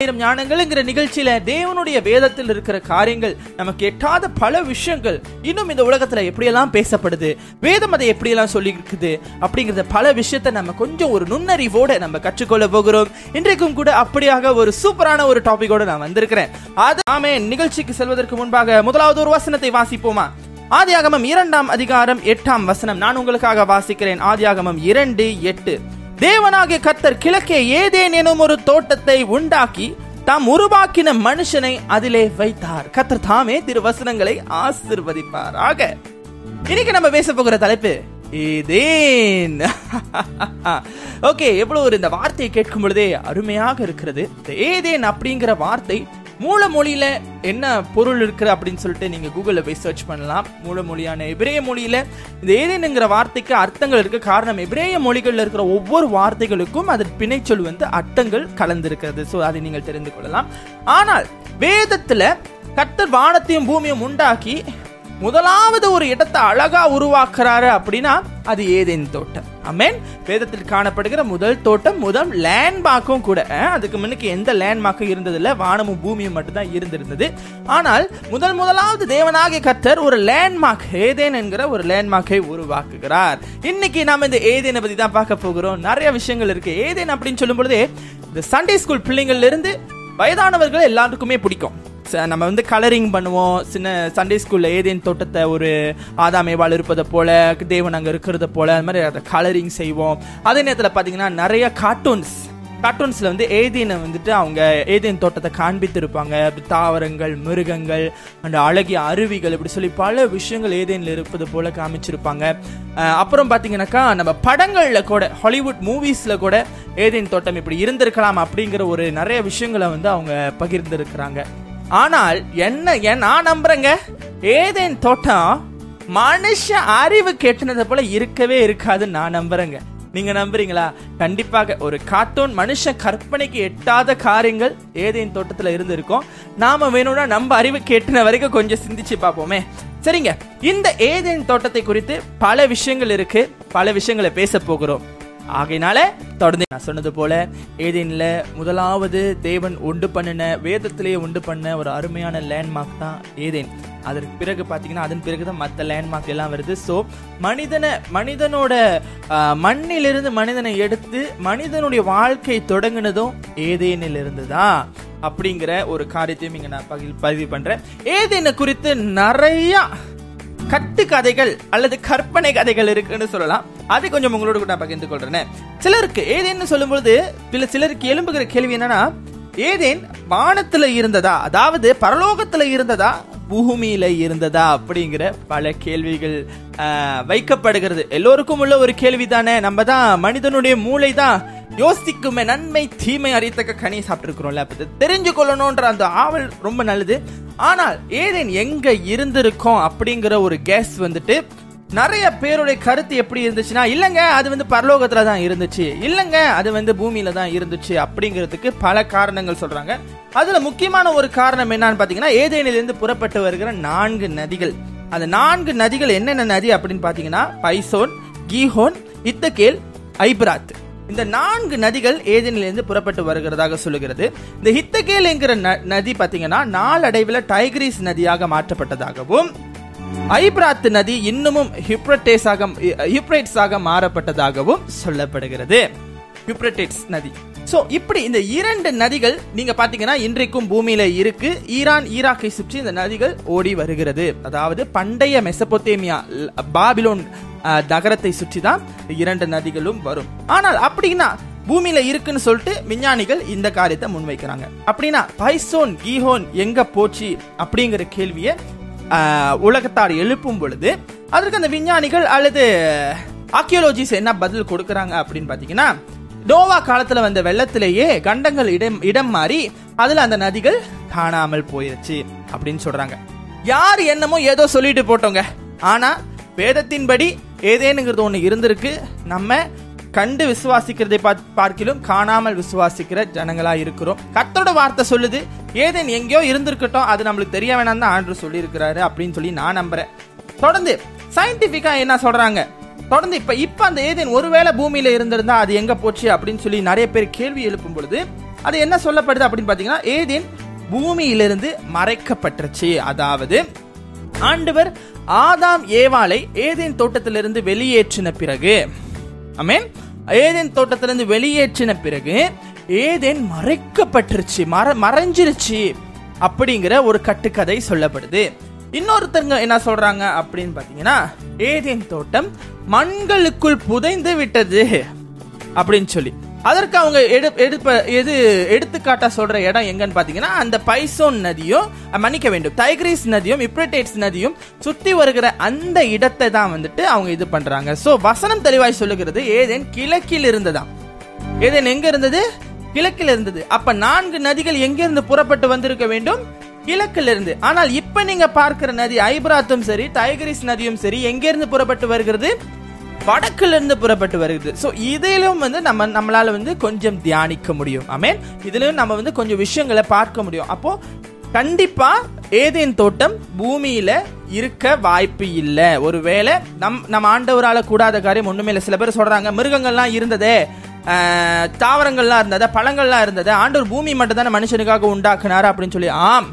ஆயிரம் ஞானங்கள்ங்கிற நிகழ்ச்சியில தேவனுடைய வேதத்தில் இருக்கிற காரியங்கள் நமக்கு எட்டாத பல விஷயங்கள் இன்னும் இந்த உலகத்துல எப்படியெல்லாம் பேசப்படுது வேதம் அதை எப்படியெல்லாம் சொல்லி இருக்குது அப்படிங்கிறத பல விஷயத்தை நம்ம கொஞ்சம் ஒரு நுண்ணறிவோட நம்ம கற்றுக்கொள்ள போகிறோம். இன்றைக்கும் கூட அப்படியாக ஒரு சூப்பரான ஒரு டாபிக்கோட நான் வந்திருக்கிறேன். அது ஆமே நிகழ்ச்சிக்கு செல்வதற்கு முன்பாக முதலாவது ஒரு வசனத்தை வாசிப்போமா? ஆதியாகமம் இரண்டாம் அதிகாரம் எட்டாம் வசனம். நான் உங்களுக்காக வாசிக்கிறேன். ஆதியாகமம் இரண்டு எட்டு. தேவனாகிய கர்த்தர் கிழக்கே ஏதேன் எனும் ஒரு தோட்டத்தை உண்டாக்கி தாம் உருவாக்கின மனுஷனை அதிலே வைத்தார். கர்த்தர் தாமே திருவசனங்களை ஆசிர்வதிப்பாராக. இன்னைக்கு நம்ம பேச போகிற தலைப்பு ஏதேன். ஓகே எவ்வளவு ஒரு இந்த வார்த்தையை கேட்கும் பொழுதே அருமையாக இருக்கிறது. ஏதேன் அப்படிங்கிற வார்த்தை மூல மொழியில என்ன பொருள் இருக்கிற அப்படின்னு சொல்லிட்டு நீங்க கூகுளில் போய் சர்ச் பண்ணலாம். மூல மொழியான எபிரேய மொழியில இந்த ஏதேனுங்கிற வார்த்தைக்கு அர்த்தங்கள் இருக்கு காரணம் எபிரேய மொழிகளில் இருக்கிற ஒவ்வொரு வார்த்தைகளுக்கும் அதன் பிணைச்சொல் வந்து அர்த்தங்கள் கலந்திருக்கிறது. ஸோ அதை நீங்கள் தெரிந்து கொள்ளலாம். ஆனால் வேதத்துல கர்த்தர் வானத்தையும் பூமியும் உண்டாக்கி முதலாவது ஒரு இடத்தை அழகா உருவாக்குறாரு அப்படின்னா அது ஏதேன் தோட்டம். அமேன் வேதத்தில் காணப்படுகிற முதல் தோட்டம் முதல் லேண்ட்மார்க்கும் கூட. அதுக்கு முன்னுக்கு எந்த லேண்ட்மார்க்கும் இருந்ததில்ல. வானமும் பூமியும் மட்டும்தான் இருந்திருந்தது. ஆனால் முதல் முதலாவது தேவனாகிய கத்தர் ஒரு லேண்ட்மார்க் ஏதேன் என்கிற ஒரு லேண்ட்மார்க்கை உருவாக்குகிறார். இன்னைக்கு நாம இந்த ஏதேனை பத்தி தான் பார்க்க போகிறோம். நிறைய விஷயங்கள் இருக்கு. ஏதேன் அப்படின்னு சொல்லும் பொழுது இந்த சண்டே ஸ்கூல் பிள்ளைங்கள்ல இருந்து வயதானவர்கள் எல்லாருக்குமே பிடிக்கும். Uh, நம்ம வந்து கலரிங் பண்ணுவோம். சின்ன சண்டே ஸ்கூலில் ஏதேன் தோட்டத்தை ஒரு ஆதாமேவால் இருப்பதை போல தேவன் அங்கே இருக்கிறத போல் அது மாதிரி அதை கலரிங் செய்வோம். அதே நேரத்தில் பார்த்தீங்கன்னா நிறைய கார்ட்டூன்ஸ் கார்ட்டூன்ஸில் வந்து ஏதேனை வந்துட்டு அவங்க ஏதேன் தோட்டத்தை காண்பித்திருப்பாங்க. அப்படி தாவரங்கள் மிருகங்கள் அண்ட் அழகிய அருவிகள் இப்படி சொல்லி பல விஷயங்கள் ஏதேனில் இருப்பது போல காமிச்சிருப்பாங்க. அப்புறம் பார்த்தீங்கன்னாக்கா நம்ம படங்களில் கூட ஹாலிவுட் மூவிஸில் கூட ஏதேன் தோட்டம் இப்படி இருந்திருக்கலாம் அப்படிங்கிற ஒரு நிறைய விஷயங்களை வந்து அவங்க பகிர்ந்திருக்கிறாங்க. ஆனால் என்ன ஏன் நான் நம்புறேங்க? ஏதேன் தோட்டம் மனுஷ அறிவு கெட்டினதை போல இருக்கவே இருக்காதுன்னு நான் நம்புறேங்க. நீங்க நம்புறீங்களா? கண்டிப்பாக ஒரு கார்ட்டூன் மனுஷ கற்பனைக்கு எட்டாத காரியங்கள் ஏதேன் தோட்டத்துல இருந்து இருக்கும் நாம வேணும்னா நம்ம அறிவு கேட்டின வரைக்கும் கொஞ்சம் சிந்திச்சு பார்ப்போமே. சரிங்க. இந்த ஏதேன் தோட்டத்தை குறித்து பல விஷயங்கள் இருக்கு. பல விஷயங்களை பேச போகிறோம். ஆகையினால தொடர்ந்து நான் சொன்னது போல ஏதேனில் முதலாவது தேவன் உண்டு பண்ணின வேதத்திலேயே உண்டு பண்ண ஒரு அருமையான லேண்ட்மார்க் தான் ஏதேன். அதற்கு பிறகு பார்த்தீங்கன்னா அதன் பிறகு தான் மற்ற லேண்ட்மார்க் எல்லாம் வருது. ஸோ மனிதனை மனிதனோட மண்ணிலிருந்து மனிதனை எடுத்து மனிதனுடைய வாழ்க்கை தொடங்கினதும் ஏதேனிலிருந்து தான் அப்படிங்கிற ஒரு காரியத்தையும் இங்கே நான் பகிர் பதிவு பண்றேன். ஏதேனை குறித்து நிறையா கட்டு கதைகள் அல்லது கற்பனை கதைகள் இருக்குன்னு சொல்லலாம். அதை கொஞ்சம் உங்களோட கூட நான் பகிர்ந்து கொள்றேன். சிலருக்கு ஏதேன்னு சொல்லும்பொழுது சில சிலருக்கு எழும்புகிற கேள்வி என்னன்னா ஏதேன் வானத்துல இருந்ததா? அதாவது பரலோகத்துல இருந்ததா? பூமியில இருந்ததா? அப்படிங்கிற பல கேள்விகள் வைக்கப்படுகிறது. எல்லோருக்கும் உள்ள ஒரு கேள்வி தானே நம்ம தான் மனிதனுடைய மூளை தான் யோசிக்குமே நன்மை தீமை அறியத்தக்க கனி சாப்பிட்டுருக்குறோம்ல. அப்போ தெரிஞ்சு கொள்ளணுன்ற அந்த ஆவல் ரொம்ப நல்லது. ஆனால் ஏதேன் எங்கே இருந்திருக்கோம் அப்படிங்கிற ஒரு கேஸ் வந்துட்டு நிறைய பேருடைய கருத்து எப்படி இருந்துச்சுன்னா இல்லைங்க அது வந்து பரலோகத்தில் தான் இருந்துச்சு. இல்லைங்க அது வந்து பூமியில தான் இருந்துச்சு அப்படிங்கிறதுக்கு பல காரணங்கள் சொல்கிறாங்க அதில் முக்கியமான ஒரு காரணம் என்னன்னு பார்த்தீங்கன்னா ஏதேனிலிருந்து புறப்பட்டு வருகிற நான்கு நதிகள். அந்த நான்கு நதிகள் என்னென்ன நதி அப்படின்னு பார்த்தீங்கன்னா பைசோன் கீஹோன் இத்தகேல் ஐப்ராத். இந்த நான்கு நதிகள் ஏதேனிலிருந்து புறப்பட்டு வருகிறதாக சொல்லுகிறது. இந்த ஹித்தகேல் என்கிற ந- நதி பாத்தீங்கன்னா நாளடைவில் டைகிரிஸ் நதியாக மாற்றப்பட்டதாகவும் ஐப்ராத் நதி இன்னமும் ஹிப்ரட்டேஸாக ஹிப்ரைட்ஸாக மாறப்பட்டதாகவும் சொல்லப்படுகிறது. ஹிப்ரட்டேட்ஸ் நதி. சோ இப்படி இந்த இரண்டு நதிகள் நீங்க பாத்தீங்கன்னா இன்றைக்கும் பூமியில இருக்கு. ஈரான் ஈராக்கை சுற்றி இந்த நதிகள் ஓடி வருகிறது. அதாவது பண்டைய மெசபொத்தேமியா பாபிலோன் நகரத்தை சுற்றி தான் இரண்டு நதிகளும் வரும். ஆனால் அப்படின்னா பூமியில இருக்குன்னு சொல்லிட்டு விஞ்ஞானிகள் இந்த காரியத்தை முன்வைக்கிறாங்க. அப்படின்னா பைசோன் கீஹோன் எங்க போச்சு அப்படிங்கிற கேள்வியை உலகத்தார் எழுப்பும் பொழுது அதற்கு அந்த விஞ்ஞானிகள் அல்லது ஆர்கியோலஜிஸ் என்ன பதில் கொடுக்கறாங்க அப்படின்னு பாத்தீங்கன்னா நோவா காலத்துல வந்த வெள்ளத்திலேயே கண்டங்கள் இடம் இடம் மாறி அதுல அந்த நதிகள் காணாமல் போயிருச்சு அப்படின்னு சொல்றாங்க. யார் என்னமோ ஏதோ சொல்லிட்டு போட்டோங்க. ஆனா வேதத்தின்படி ஏதேனுங்கிறது ஒன்று இருந்திருக்கு. நம்ம கண்டு விசுவாசிக்கிறதை பார்க்கிலும் காணாமல் விசுவாசிக்கிற ஜனங்களா இருக்கிறோம். கத்தோட வார்த்தை சொல்லுது ஏதேன் எங்கேயோ இருந்திருக்கட்டும் அது நம்மளுக்கு தெரிய வேணாம் தான் ஆண்டு சொல்லியிருக்கிறாரு அப்படின்னு சொல்லி நான் நம்புறேன். தொடர்ந்து சயின்டிஃபிக்காக என்ன சொல்றாங்க? தொடர்ந்து இப்ப இப்ப அந்த ஏதேன் ஒருவேளை பூமியில இருந்திருந்தா அது எங்க போச்சு அப்படின்னு சொல்லி நிறைய பேர் கேள்வி எழுப்பும் பொழுது அது என்ன சொல்லப்படுது அப்படின்னு பாத்தீங்கன்னா ஏதேன் பூமியிலிருந்து மறைக்கப்பட்டுருச்சு. அதாவது ஆண்டவர் ஆதாம் ஏவாளை ஏதேன் தோட்டத்திலிருந்து வெளியேற்றின பிறகு ஆமென். ஏதேன் தோட்டத்திலிருந்து வெளியேற்றின பிறகு ஏதேன் மறைக்கப்பட்டுருச்சு மற மறைஞ்சிருச்சு அப்படிங்கிற ஒரு கட்டுக்கதை சொல்லப்படுது. இன்னொருத்தருங்க என்ன சொல்றாங்க அப்படின்னு பாத்தீங்கன்னா ஏதேன் தோட்டம் மண்களுக்குள் புதைந்து விட்டது அப்படின்னு சொல்லி. அதற்கு அவங்க எடு எடுப்ப எது எடுத்துக்காட்டா சொல்ற இடம் எங்கன்னு பாத்தீங்கன்னா அந்த பைசோன் நதியும் மன்னிக்க வேண்டும் டைக்ரீஸ் நதியும் இப்ரேட்டேட்ஸ் நதியும் சுத்தி வருகிற அந்த இடத்தை தான் வந்துட்டு அவங்க இது பண்றாங்க. சோ வசனம் தெளிவாய் சொல்லுகிறது ஏதேன் கிழக்கில் இருந்ததாம். ஏதேன் எங்க இருந்தது? கிழக்கில் இருந்தது. அப்ப நான்கு நதிகள் எங்கிருந்து புறப்பட்டு வந்திருக்க வேண்டும்? கிழக்கில் இருந்து. ஆனால் இப்ப நீங்க பார்க்கிற நதி ஐப்ராத்தும் சரி டைகரிஸ் நதியும் சரி எங்கிருந்து புறப்பட்டு வருகிறது? வடக்குல இருந்து புறப்பட்டு வருகிறது. ஸோ இதிலும் வந்து நம்ம நம்மளால வந்து கொஞ்சம் தியானிக்க முடியும். அமேன் இதுலயும் நம்ம வந்து கொஞ்சம் விஷயங்களை பார்க்க முடியும். அப்போ கண்டிப்பா ஏதேன் தோட்டம் பூமியில இருக்க வாய்ப்பு இல்லை. ஒருவேளை நம் நம்ம ஆண்டவரால கூடாத காரியம் ஒண்ணுமே இல்லை. சில பேர் சொல்றாங்க மிருகங்கள்லாம் இருந்ததே தாவரங்கள்லாம் இருந்ததே பழங்கள்லாம் இருந்ததே ஆண்டவர் பூமி மட்டும் தானே மனுஷனுக்காக உண்டாக்குனாரு அப்படின்னு சொல்லி. ஆம்.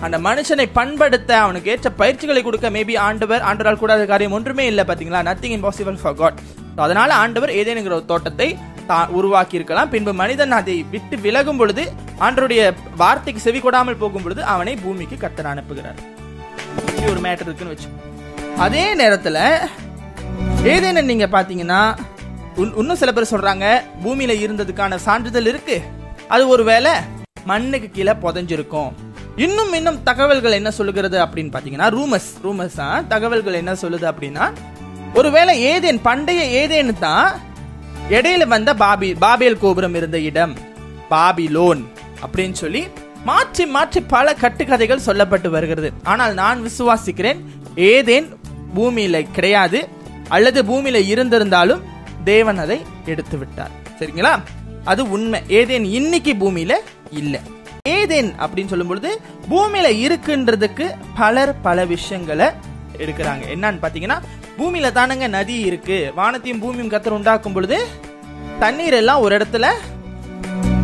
அந்த மனுஷனை பண்படுத்த அவனுக்கு ஏற்ற பயிற்சிகளை கொடுக்க மேபி ஆண்டவர் ஆண்டவரால் கூடாத காரியம் ஒன்றுமே இல்லை பாத்தீங்களா நத்திங் இம்பாசிபிள் ஃபார் காட் அதனால ஆண்டவர் ஏதேனுங்கிற ஒரு தோட்டத்தை தான் உருவாக்கி இருக்கலாம் பின்பு மனிதன் அதை விட்டு விலகும் பொழுது ஆண்டருடைய வார்த்தைக்கு செவி கொடாமல் போகும் பொழுது அவனை பூமிக்கு கத்தர் அனுப்புகிறார். ஒரு மேட்டர் இருக்குன்னு வச்சு. அதே நேரத்துல ஏதேன்னு நீங்க பாத்தீங்கன்னா உன்- இன்னும் சில பேர் சொல்றாங்க பூமியில இருந்ததுக்கான சான்றிதழ் இருக்கு. அது ஒருவேளை மண்ணுக்கு கீழே புதைஞ்சிருக்கும். இன்னும் இன்னும் தகவல்கள் என்ன சொல்லுகிறது அப்படின்னு பாத்தீங்கன்னா ரூமஸ் ரூமஸ் தகவல்கள் என்ன சொல்லுது அப்படின்னா ஒருவேளை ஏதேன் பண்டைய ஏதேன்னு தான் இடையில வந்த பாபி பாபேல் கோபுரம் இருந்த இடம் பாபிலோன் அப்படின்னு சொல்லி மாற்றி மாற்றி பல கட்டுக்கதைகள் சொல்லப்பட்டு வருகிறது. ஆனால் நான் விசுவாசிக்கிறேன் ஏதேன் பூமியில கிடையாது அல்லது பூமியில இருந்திருந்தாலும் தேவன் அதை எடுத்து விட்டார் சரிங்களா? அது உண்மை. ஏதேன் இன்னைக்கு பூமியில இல்லை. ஏதேன் அப்படின்னு சொல்லும் பொழுது பூமியில இருக்குன்றதுக்கு பலர் பல விஷயங்களை எடுக்கிறாங்க. என்னன்னு பாத்தீங்கன்னா பூமியில தானங்க நதி இருக்கு. வானத்தையும் பூமியும் கத்தர் உண்டாக்கும் பொழுது தண்ணீர் எல்லாம் ஒரு இடத்துல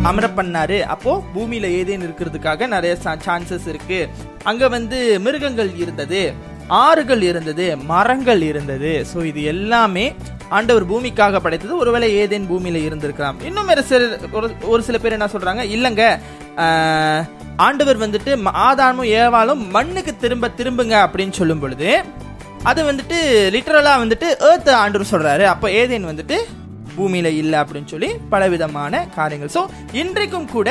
அமர பண்ணாரு. அப்போ பூமியில ஏதேன் இருக்கிறதுக்காக நிறைய சான்சஸ் இருக்கு. அங்க வந்து மிருகங்கள் இருந்தது ஆறுகள் இருந்தது மரங்கள் இருந்தது. ஸோ இது எல்லாமே ஆண்டவர் பூமிக்காக படைத்தது. ஒருவேளை ஏதேன் பூமியில இருந்திருக்கலாம். இன்னும் ஒரு சில ஒரு- ஒரு சில பேர் என்ன சொல்றாங்க? இல்லங்க ஆண்டவர் வந்துட்டு ஆதானும் ஆதாமும் மண்ணுக்கு திரும்ப திரும்புங்க அப்படின்னு சொல்லும் பொழுது அது வந்துட்டு லிட்டரலா வந்துட்டு ஏர்த் ஆண்டவர் சொல்றாரு. அப்ப ஏதேன் வந்துட்டு பூமியில இல்ல அப்படின்னு சொல்லி பலவிதமான காரியங்கள். சோ இன்றைக்கும் கூட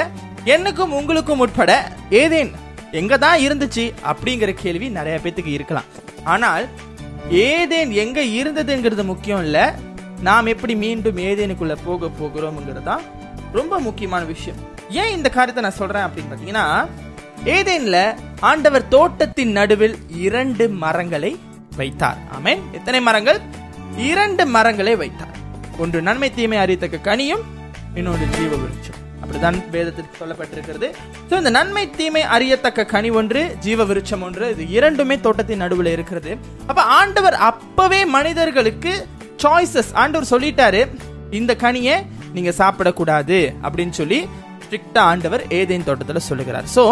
எனக்கும் உங்களுக்கும் உட்பட ஏதேன் எங்க தான் இருந்துச்சு அப்படிங்கிற கேள்வி நிறைய பேத்துக்கு இருக்கலாம். ஆனால் ஏதேன் எங்க இருந்ததுங்கிறது முக்கியம் இல்ல. நாம் எப்படி மீண்டும் ஏதேனுக்குள்ள போக போகிறோம்ங்கிறது தான் ரொம்ப முக்கியமான விஷயம். ஏன் இந்த காரியத்தை நான் சொல்றேன் அப்படின்னு பாத்தீங்கன்னா ஏதேன்ல ஆண்டவர் தோட்டத்தின் நடுவில் இரண்டு மரங்களை வைத்தார். ஆமேன். எத்தனை மரங்கள்? இரண்டு மரங்களை வைத்தார். ஒன்று நன்மை தீமை அறியத்தக்க கனியும் இன்னொன்று ஜீவ விருட்சம். அப்படிதான் வேதத்தில் சொல்லப்பட்டிருக்கிறது. ஸோ இந்த நன்மை தீமை அறியத்தக்க கனி ஒன்று ஜீவ விருட்சம் ஒன்று இது இரண்டுமே தோட்டத்தின் நடுவில் இருக்கிறது. அப்ப ஆண்டவர் அப்பவே மனிதர்களுக்கு சாய்ஸஸ் ஆண்டவர் சொல்லிட்டாரு இந்த கனியை நீங்க சாப்பிடக்கூடாது அப்படின்னு சொல்லி ஸ்ட்ரிக்டா ஆண்டவர் ஏதேன் தோட்டத்தில் சொல்லுகிறார். சோ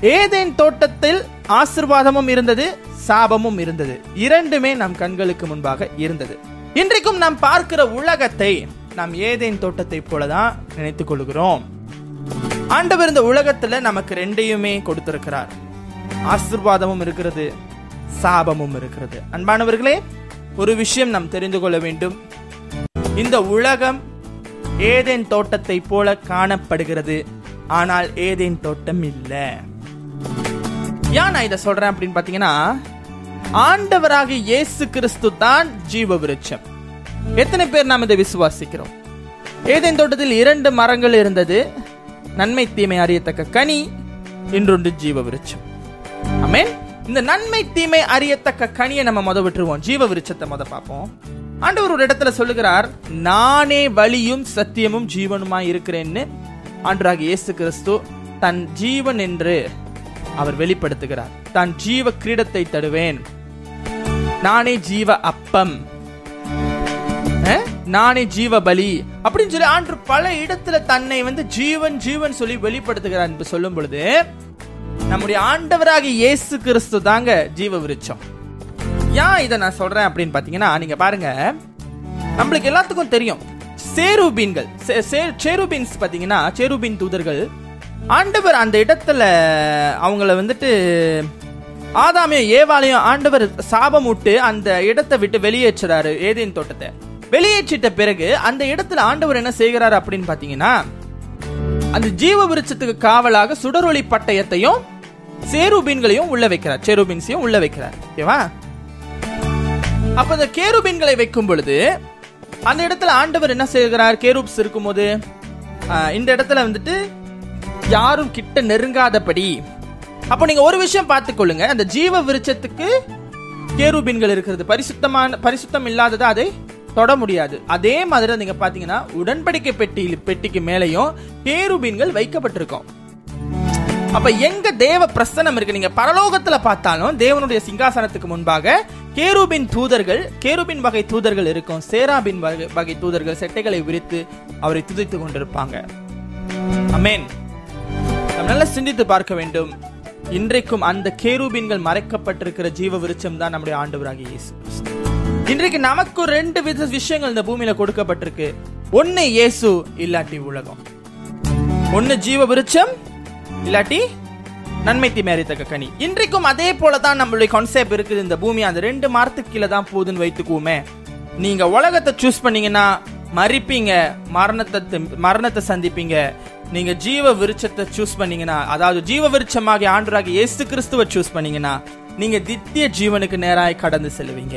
ஏதேன் தோட்டத்தில் ஆசிர்வாதமும் இருந்தது சாபமும் இருந்தது. இரண்டுமே நம் கண்களுக்கு முன்பாக இருந்தது. இன்றைக்கும் நாம் பார்க்கிற உலகத்தை நாம் ஏதேன் தோட்டத்தை போலதான் நினைத்துக் கொள்கிறோம். ஆண்டவர் இந்த உலகத்துல நமக்கு ரெண்டையுமே கொடுத்திருக்கிறார். ஆசிர்வாதமும் இருக்கிறது சாபமும் இருக்கிறது. அன்பானவர்களே ஒரு விஷயம் நாம் தெரிந்து கொள்ள வேண்டும். இந்த உலகம் ஏதேன் தோட்டத்தை போல காணப்படுகிறது. ஆனால் ஏதேன் தோட்டம் இல்ல. ஏன் நான் இதை சொல்றேன் அப்படின்னு பாத்தீங்கன்னா ஆண்டவராக இயேசு கிறிஸ்து தான் ஜீவ விருட்சம் எத்தனை பேர் நாம் இதை விசுவாசிக்கிறோம்? ஏதேன் தோட்டத்தில் இரண்டு மரங்கள் இருந்தது. நன்மை தீமை அறியத்தக்க கனி இன்றொன்று ஜீவ விருட்சம் ஆமென் இந்த நன்மை தீமை அறியத்தக்க கனியை நம்ம முத விட்டுருவோம். ஜீவ விருட்சத்தை முத பார்ப்போம். ஆண்டவர் ஒரு இடத்துல சொல்லுகிறார் நானே வழியும் சத்தியமும் ஜீவனுமாய் இருக்கிறேன்னு. ஆண்டராக இயேசு கிறிஸ்து தன் ஜீவன் என்று அவர் வெளிப்படுத்துகிறார். தான் ஜீவ கிரீடத்தை தடுவேன் நானே ஜீவ அப்பம். நானே ஜீவ பலி. அப்படின்னு சொல்லி ஆண்டு பல இடத்துல தன்னை வந்து ஜீவன் ஜீவன் சொல்லி வெளிப்படுத்துகிறார் என்று சொல்லும் பொழுது நம்முடைய ஆண்டவராக இயேசு கிறிஸ்து தாங்க ஜீவ விருட்சம். ஏன் இதை நான் சொல்கிறேன் அப்படின்னு பார்த்தீங்கன்னா நீங்கள் பாருங்க. நம்மளுக்கு எல்லாத்துக்கும் தெரியும். சேருபீன்கள் சே- சே- சேருபீன்ஸ் பாத்தீங்கன்னா சேருபீன் தூதர்கள் ஆண்டவர் அந்த இடத்துல அவங்கள வந்துட்டு ஆதாமையும் ஏவாலையும் ஆண்டவர் சாபம் விட்டு அந்த இடத்தை விட்டு வெளியேற்றுறாரு ஏதேன் தோட்டத்தை. வெளியேற்றிட்ட பிறகு அந்த இடத்துல ஆண்டவர் என்ன செய்கிறாரு அப்படின்னு பார்த்தீங்கன்னா அந்த ஜீவ விருட்சத்துக்கு காவலாக சுடரொளி பட்டயத்தையும் சேருபீன்களையும் உள்ள வைக்கிறார். சேருபீன்ஸையும் உள்ள வைக்கிறார். ஓகேவா? அப்ப அந்த கேருபீன்களை வைக்கும் பொழுது அந்த இடத்துல ஆண்டவர் என்ன செய்கிறார்? கேரூப்ஸ் இருக்கும்போது இந்த இடத்துல வந்துட்டு யாரும் கிட்ட நெருங்காதபடி. அப்ப நீங்க ஒரு விஷயம் பார்த்துக்கொள்ளுங்க அந்த ஜீவ விருட்சத்துக்கு கேருபீன்கள் இருக்கிறது. பரிசுத்தமான பரிசுத்தம் இல்லாதது அதை தொட முடியாது. அதே மாதிரி நீங்க பாத்தீங்கன்னா உடன்படிக்கை பெட்டி பெட்டிக்கு மேலேயும் கேருபீன்கள் வைக்கப்பட்டிருக்கும். அப்ப எங்க தேவ பிரசனம் இருக்கு? நீங்க பரலோகத்துல பார்த்தாலும் தேவனுடைய சிங்காசனத்துக்கு முன்பாக கேருபின் தூதர்கள் கேருபின் வகை தூதர்கள் இருக்கும். சேராபின் வகை தூதர்கள் செட்டைகளை விரித்து அவரை துதித்துக் கொண்டிருப்பாங்க. அமேன் நாம் நல்லா சிந்தித்து பார்க்க வேண்டும். இன்றைக்கும் அந்த கேருபீன்கள் மறைக்கப்பட்டிருக்கிற ஜீவ விருச்சம் தான் நம்முடைய ஆண்டவராக இயேசு இன்றைக்கு நமக்கு ரெண்டு வித விஷயங்கள் இந்த பூமியில கொடுக்கப்பட்டிருக்கு. ஒன்னு இயேசு இல்லாட்டி உலகம். ஒன்னு ஜீவ விருச்சம் இல்லாட்டி நன்மை தீமையறித்தக்க கனி. இன்றைக்கும் அதே போல தான் நம்மளுடைய கான்செப்ட் இருக்குது. இந்த பூமி அந்த ரெண்டு மரத்துக்கு கீழே தான் போகுதுன்னு வைத்துக்குவோமே. நீங்க உலகத்தை சூஸ் பண்ணீங்கன்னா மறிப்பீங்க மரணத்தை மரணத்தை சந்திப்பீங்க. நீங்க ஜீவ விருட்சத்தை சூஸ் பண்ணீங்கன்னா அதாவது ஜீவ விருட்சமாகிய ஆண்டராக இயேசு கிறிஸ்துவை சூஸ் பண்ணீங்கன்னா நீங்க தித்திய ஜீவனுக்கு நேராய் கடந்து செல்வீங்க.